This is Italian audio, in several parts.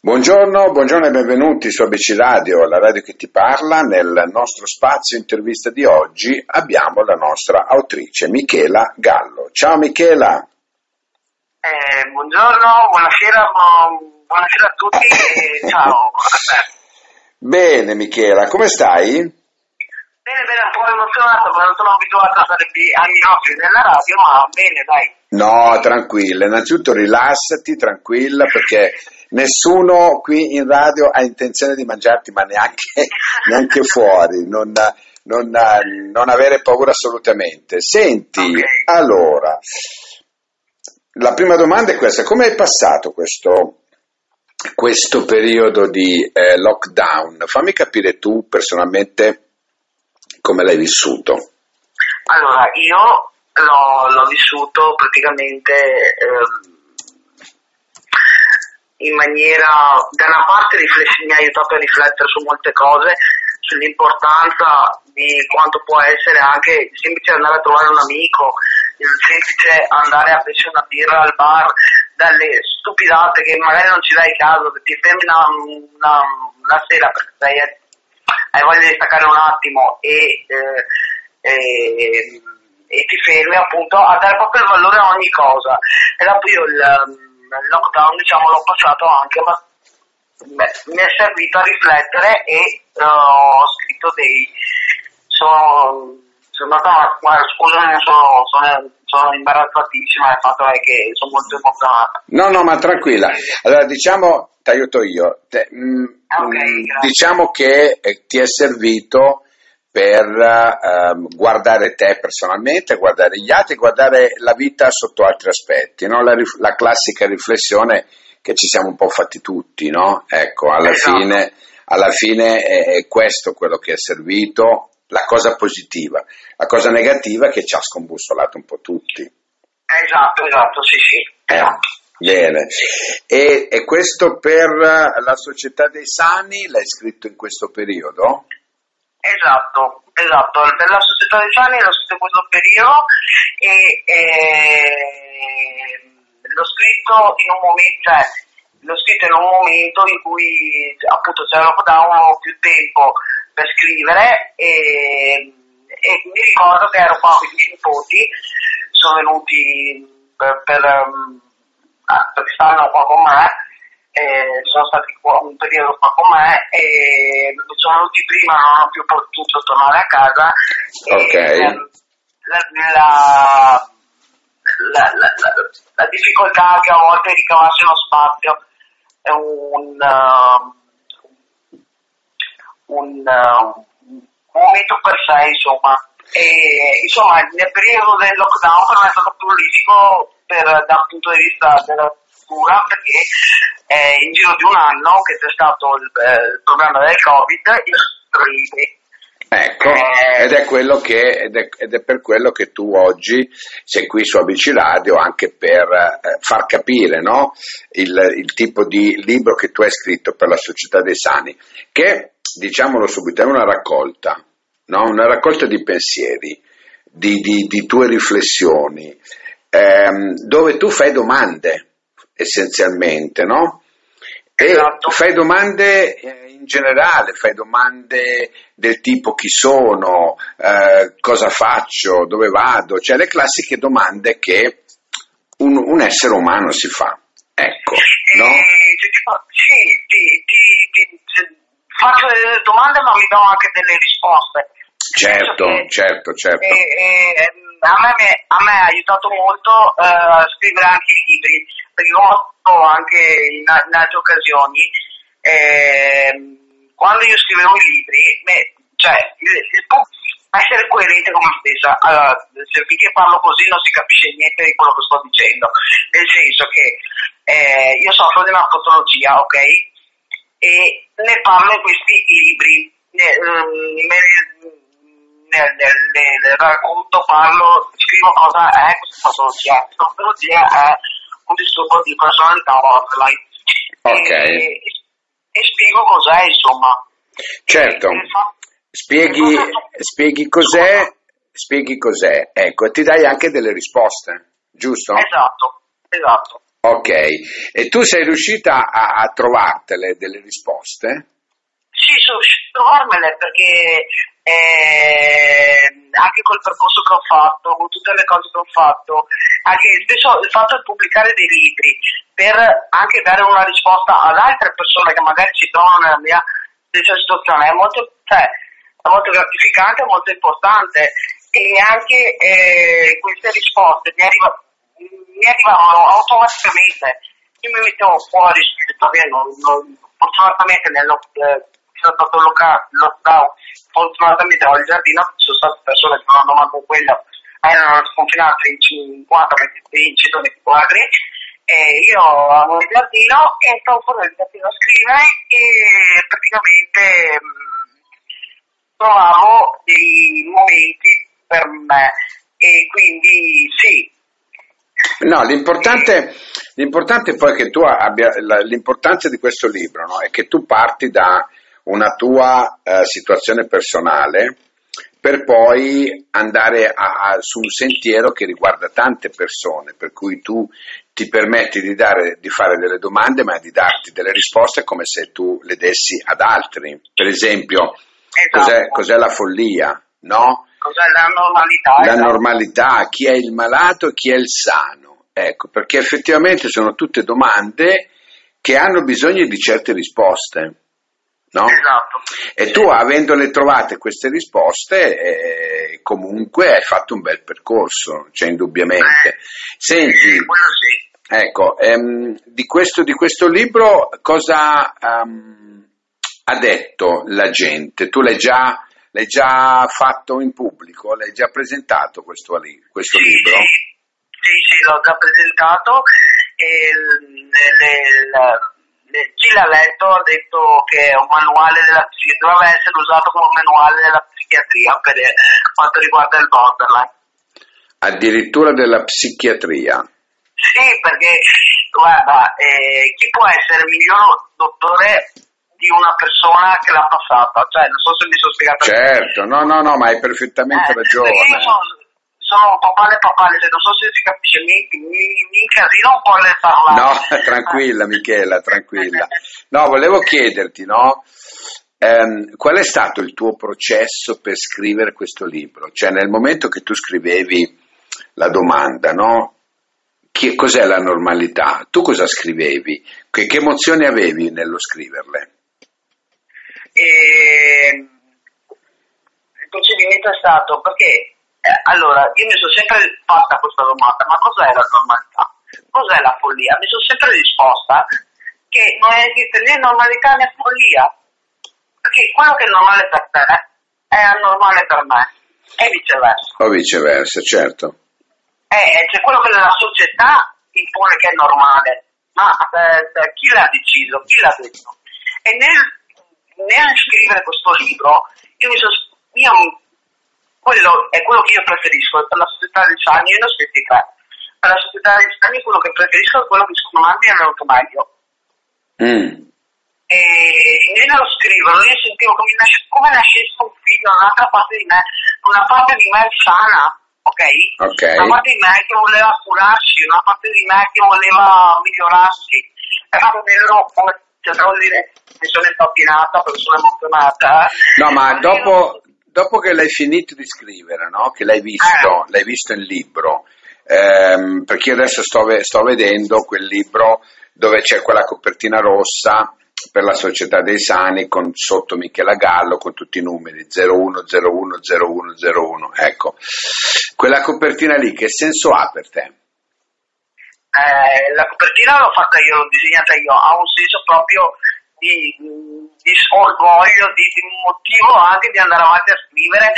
Buongiorno, buongiorno e benvenuti su ABC Radio, la radio che ti parla. Nel nostro spazio intervista di oggi abbiamo la nostra autrice Michela Gallo. Ciao Michela. Eh, buongiorno, buonasera, bu- buonasera a tutti e ciao. Bene Michela, come stai? Bene, bene, un po' emozionato perché non sono abituato a stare qui agli occhi nella radio, ma bene, dai. No, tranquilla. Innanzitutto rilassati, tranquilla, perché nessuno qui in radio ha intenzione di mangiarti, ma neanche, neanche fuori. Non, non, non avere paura assolutamente. Senti, Ok. allora, la prima domanda è questa: come hai passato questo, questo periodo di eh, lockdown? Fammi capire tu personalmente come l'hai vissuto. Allora, io l'ho, l'ho vissuto praticamente ehm, in maniera, da una parte rifless- mi ha aiutato a riflettere su molte cose, sull'importanza di quanto può essere anche il semplice andare a trovare un amico, il semplice andare a bersi una birra al bar, dalle stupidate che magari non ci dai caso, che ti fermi una, una- una sera perché sei, hai voglia di staccare un attimo e, eh, e- e ti fermi appunto a dare proprio il valore a ogni cosa. E dopo io il, il lockdown diciamo l'ho passato anche ma beh, mi è servito a riflettere e eh, ho scritto dei sono sono andata ma scusami sono, sono, sono imbarazzatissima il fatto è che sono molto emozionata No, no, ma tranquilla. Allora, diciamo, ti aiuto io. Te- mm, Ok, mm, grazie. diciamo che eh, ti è servito per ehm, guardare te personalmente, guardare gli altri, guardare la vita sotto altri aspetti, no? la, rif- la classica riflessione che ci siamo un po' fatti tutti, no? Ecco, alla Esatto. fine, alla fine è, è questo quello che è servito, la cosa positiva. La cosa negativa è che ci ha scombussolato un po' tutti. esatto esatto sì sì esatto. bene. E, e questo per la società dei sani l'hai scritto in questo periodo? Esatto, esatto, per la società dei sani l'ho scritto in questo periodo e eh, l'ho scritto in un momento, cioè, l'ho scritto in un momento in cui appunto c'era lockdown, avevo più tempo per scrivere e, e mi ricordo che ero qua con i miei nipoti, sono venuti per, per, ah, perché stavano qua con me eh, sono stati un periodo qua con me e sono venuti prima, non ho più potuto tornare a casa. e, Ok. ehm, La, la- la- la- la- la difficoltà che a volte ricavarsi uno spazio è un, uh, un, uh, un momento per sé, insomma. E, insomma, nel periodo del lockdown per me è stato prolifico per, dal punto di vista della cura perché eh, in giro di un anno che c'è stato il, eh, il problema del covid io sono libri Ecco, Eh. ed è, quello che, ed, è, ed è per quello che tu oggi sei qui su ABC Radio anche per eh, far capire no? il, il tipo di libro che tu hai scritto per la Società dei Sani, che diciamolo subito è una raccolta, no? una raccolta di pensieri, di, di- di tue riflessioni, ehm, dove tu fai domande essenzialmente, no? E Esatto. fai domande eh, in generale, fai domande del tipo chi sono, eh, cosa faccio, dove vado, cioè le classiche domande che un, un essere umano si fa. Ecco, no? E dico- sì, ti, ti- ti- faccio delle domande ma mi do anche delle risposte. Certo, che- certo, certo. e- e, ehm, a, me, a me ha aiutato molto eh, scrivere anche i libri, perché ho detto anche in, in altre occasioni, ehm, quando io scrivevo i libri, me- cioè, il, il essere coerente con me stessa, allora, se finché parlo così non si capisce niente di quello che sto dicendo, nel senso che eh, io soffro di una patologia, ok? E ne parlo in questi libri, ne, ne- nel, nel- nel racconto parlo, scrivo cosa è questa patologia. Questa patologia è un disturbo di personalità borderline. Ok. E, e spiego cos'è, insomma. Certo, E fa- spieghi, spieghi cos'è, spieghi cos'è, ecco, e ti dai anche delle risposte, giusto? Esatto, esatto. Ok, e tu sei riuscita a, a trovartele delle risposte? Sì, sono riuscita a trovarmele perché eh, anche col percorso che ho fatto, con tutte le cose che ho fatto, anche spesso il fatto di pubblicare dei libri per anche dare una risposta ad altre persone che magari si trovano nella mia stessa situazione è molto, cioè, è molto gratificante, molto importante e anche eh, queste risposte mi, arriva, mi arrivavano automaticamente. Io mi mettevo fuori, fortunatamente nel, eh, sono stato lockdown, fortunatamente ho il giardino, ci sono state persone che non hanno mandato quello, erano sconfinate in 50 in 120 quadri, e io avevo il giardino e stavo fuori il giardino a scrivere e praticamente trovavo dei momenti per me. E quindi sì, No, l'importante, l'importante poi che tu abbia, l'importanza di questo libro no, è che tu parti da una tua eh, situazione personale per poi andare a, a, su un sentiero che riguarda tante persone, per cui tu ti permetti di, dare, di, fare delle domande ma di darti delle risposte come se tu le dessi ad altri. Per esempio, esatto. cos'è, cos'è, la follia? No? Cos'è la normalità? La esatto. normalità, chi è il malato e chi è il sano. Ecco, perché effettivamente sono tutte domande che hanno bisogno di certe risposte. No? Esatto. E tu avendole trovate queste risposte, eh, comunque hai fatto un bel percorso, cioè indubbiamente. Eh, Senti, sì. ecco, ehm, di, questo, di, questo, libro cosa um, ha detto la gente? Tu l'hai già, l'hai già, fatto in pubblico, l'hai già presentato questo, questo sì, libro? Sì, sì, l'ho già presentato e le, le, chi l'ha letto ha detto che è un manuale della doveva essere usato come manuale della psichiatria per quanto riguarda il borderline. Addirittura della psichiatria? Sì, perché guarda, eh, chi può essere miglior dottore di una persona che l'ha passata? Cioè, non so se mi sono spiegato. Certo, no, no, no, ma hai perfettamente eh, ragione. Io sono, sono papale papale, cioè non so se si capisce, mi, mi, mi incasino un po' le parlare. No, tranquilla Michela, tranquilla. No, volevo chiederti, no? Um, qual è stato il tuo processo per scrivere questo libro? Cioè nel momento che tu scrivevi la domanda, no? Che, cos'è la normalità? Tu cosa scrivevi? Che, che emozioni avevi nello scriverle? E... Il procedimento è stato perché eh, allora, io mi sono sempre fatta questa domanda, ma cos'è la normalità? Cos'è la follia? Mi sono sempre risposta che non esiste né normalità né follia, perché quello che è normale per te è anormale per me, e viceversa. O viceversa, certo. Eh, cioè quello che nella società impone che è normale, ma eh, chi l'ha deciso, chi l'ha detto? E nel, nel scrivere questo libro, io mi sono... Io quello è quello che io preferisco, per la società di Sani io ne ho scritti tre. Per la società di Sani quello che preferisco è quello che secondo me mi è venuto meglio. Mm. E nello scriverlo io sentivo come, nasce, come nascesse un figlio, un'altra parte di me, una parte di me sana, ok? okay. Una parte di me che voleva curarsi, una parte di me che voleva migliorarsi. E proprio ero, come cercavo di dire, mi sono impappinata perché sono emozionata. No, ma dopo, dopo che l'hai finito di scrivere, no? che l'hai visto, l'hai visto in libro, ehm, perché io adesso sto, sto, vedendo quel libro dove c'è quella copertina rossa per la Società dei Sani con sotto Michela Gallo con tutti i numeri 01010101 ecco quella copertina lì che senso ha per te? Eh, la copertina l'ho fatta io, l'ho disegnata io ha un senso proprio di, di orgoglio, di, di, motivo anche di andare avanti a scrivere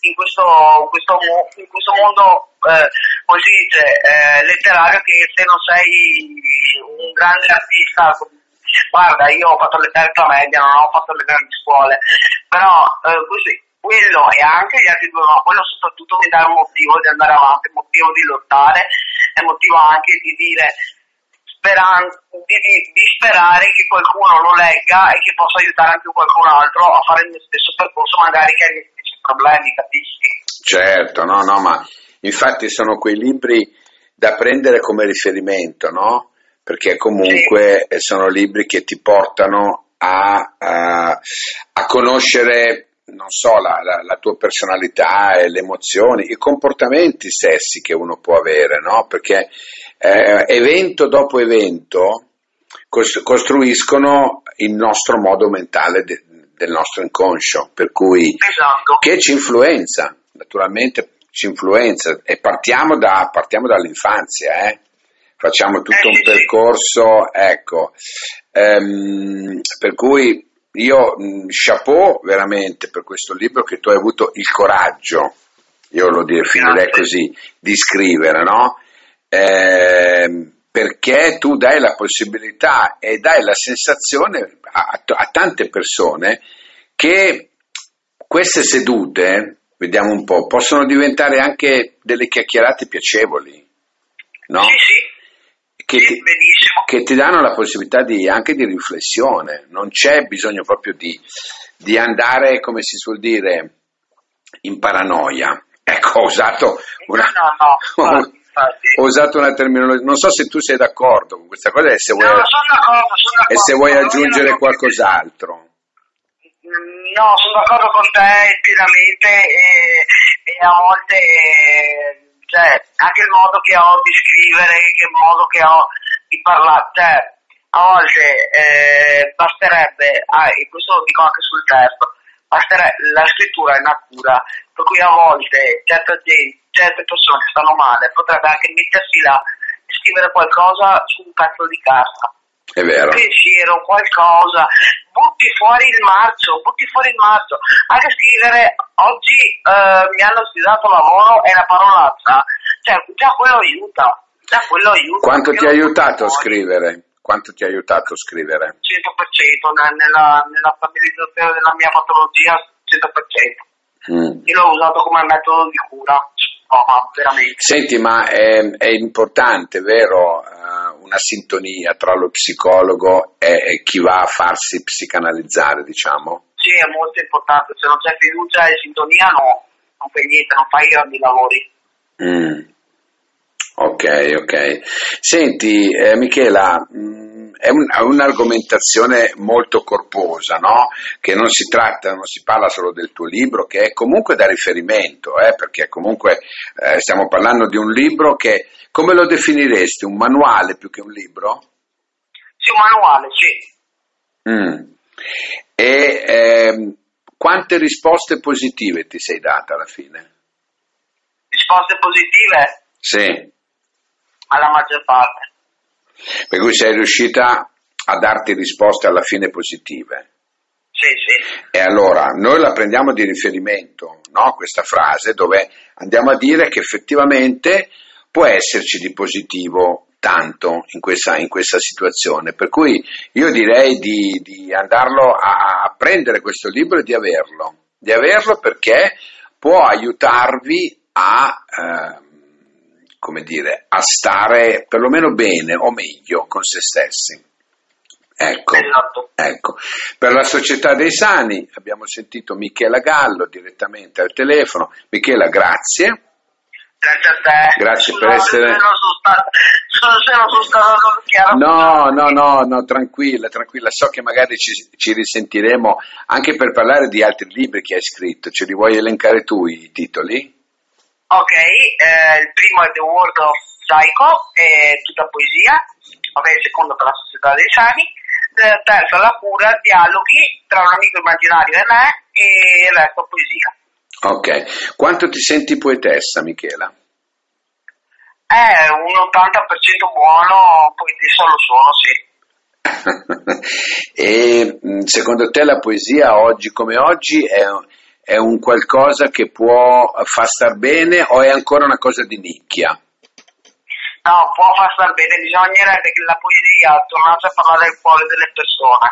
in questo, questo, in questo mondo, eh, come si dice, eh, letterario che se non sei un grande artista, guarda, io ho fatto le terze media, non ho fatto le grandi scuole, però eh, così, quello e anche gli altri due, ma quello soprattutto mi dà un motivo di andare avanti, un motivo di lottare, è motivo anche di dire di, di, di, sperare che qualcuno lo legga e che possa aiutare anche qualcun altro a fare il mio stesso percorso, magari che ha gli stessi problemi, capisci? Certo, no, no, ma infatti sono quei libri da prendere come riferimento, no? perché comunque sì. sono libri che ti portano a, a, a conoscere non so, la, la, la, tua personalità e le emozioni, i comportamenti stessi che uno può avere, no? Perché eh, evento dopo evento costruiscono il nostro modo mentale de, del nostro inconscio, per cui esatto. che ci influenza, naturalmente ci influenza e partiamo, da, partiamo dall'infanzia, eh? facciamo tutto eh, un percorso, ecco, ehm, per cui io mh, chapeau veramente per questo libro che tu hai avuto il coraggio, io lo definirei così, di scrivere, no? Eh, perché tu dai la possibilità e dai la sensazione a, a tante persone che queste sedute, vediamo un po', possono diventare anche delle chiacchierate piacevoli, no? Sì, sì. Che ti, che ti, danno la possibilità di, anche di riflessione, non c'è bisogno proprio di, di andare, come si suol dire, in paranoia. Ecco, ho usato una, no, no, no. Ho usato una terminologia, non so se tu sei d'accordo con questa cosa e se vuoi, no, sono d'accordo, sono d'accordo. E se vuoi aggiungere qualcos'altro. No, sono d'accordo con te pienamente e, e a volte cioè, anche il modo che ho di scrivere, il modo che ho di parlare, cioè, a volte eh, basterebbe, ah, e questo lo dico anche sul testo, basterebbe, la scrittura è natura, per cui a volte certa gente, certe persone stanno male potrebbe anche mettersi là e scrivere qualcosa su un pezzo di carta. È vero. Un pensiero, qualcosa, butti fuori il marcio, butti fuori il marcio. Anche scrivere oggi eh, mi hanno sfidato lavoro è una parolazza, cioè già quello aiuta. Già quello aiuta. Quanto ti ha aiutato a scrivere? Quanto ti ha aiutato a scrivere? 100%, nella, nella stabilizzazione della mia patologia 100%. Mm. Io l'ho usato come metodo di cura, oh, veramente. Senti, ma è, è importante, vero, uh, una sintonia tra lo psicologo e, e, chi va a farsi psicanalizzare, diciamo? Sì, è molto importante, se non c'è fiducia e sintonia no, non fai niente, non fai grandi lavori. Mm. Ok, ok. Senti, eh, Michela, mh, mm, è, un, è, un'argomentazione molto corposa, no? Che non si tratta, non si parla solo del tuo libro, che è comunque da riferimento, eh, perché comunque eh, stiamo parlando di un libro che, come lo definiresti? Un manuale più che un libro? Sì, un manuale, sì. Mm. E ehm, quante risposte positive ti sei data alla fine? Risposte positive? Sì alla maggior parte. Per cui sei riuscita a darti risposte alla fine positive. Sì, sì. E allora noi la prendiamo di riferimento, no? questa frase, dove andiamo a dire che effettivamente può esserci di positivo tanto in questa, in questa situazione. Per cui io direi di, di andarlo a, a, prendere questo libro e di averlo, di averlo perché può aiutarvi a... Eh, come dire, a stare perlomeno bene o meglio con se stessi. Ecco, esatto. ecco, per la Società dei Sani abbiamo sentito Michela Gallo direttamente al telefono. Michela, grazie. Grazie a te. Grazie Scusa, per essere. Se non sono stato chiaro. No, no, no, no, tranquilla, tranquilla. So che magari ci, ci, risentiremo anche per parlare di altri libri che hai scritto. Ce li vuoi elencare tu i titoli? Ok, eh, il primo è The World of Psycho, è tutta poesia, vabbè il secondo per la Società dei Sani, il terzo la cura, dialoghi tra un amico immaginario e me e il resto poesia. Ok, quanto ti senti poetessa Michela? È un 80% buono, poetessa lo sono, sì. e secondo te la poesia oggi come oggi è è un qualcosa che può far star bene o è ancora una cosa di nicchia? No, può far star bene, bisognerebbe che la poesia tornasse a parlare del cuore delle persone.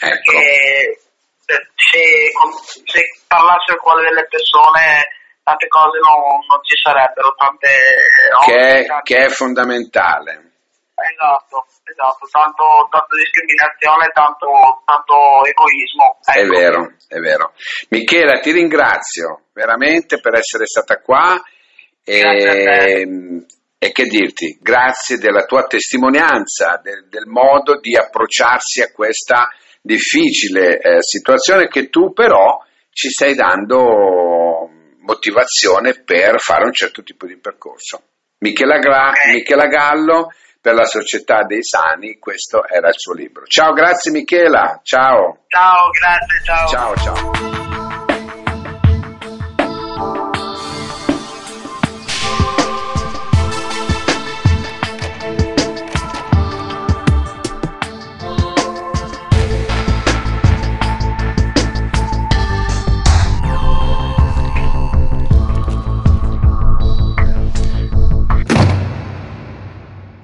Ecco. Se, se, parlasse del cuore delle persone tante cose non, non ci sarebbero, tante... Che che è fondamentale. Esatto, esatto, tanto, tanto discriminazione, tanto, tanto egoismo. Ecco. È vero, è vero. Michela, ti ringrazio veramente per essere stata qua e, e che dirti, grazie della tua testimonianza, del, del modo di approcciarsi a questa difficile eh, situazione che tu però ci stai dando motivazione per fare un certo tipo di percorso. Michela, Gra- Michela Gallo per la Società dei Sani, questo era il suo libro. Ciao, grazie Michela, ciao. Ciao, grazie, ciao. Ciao, ciao.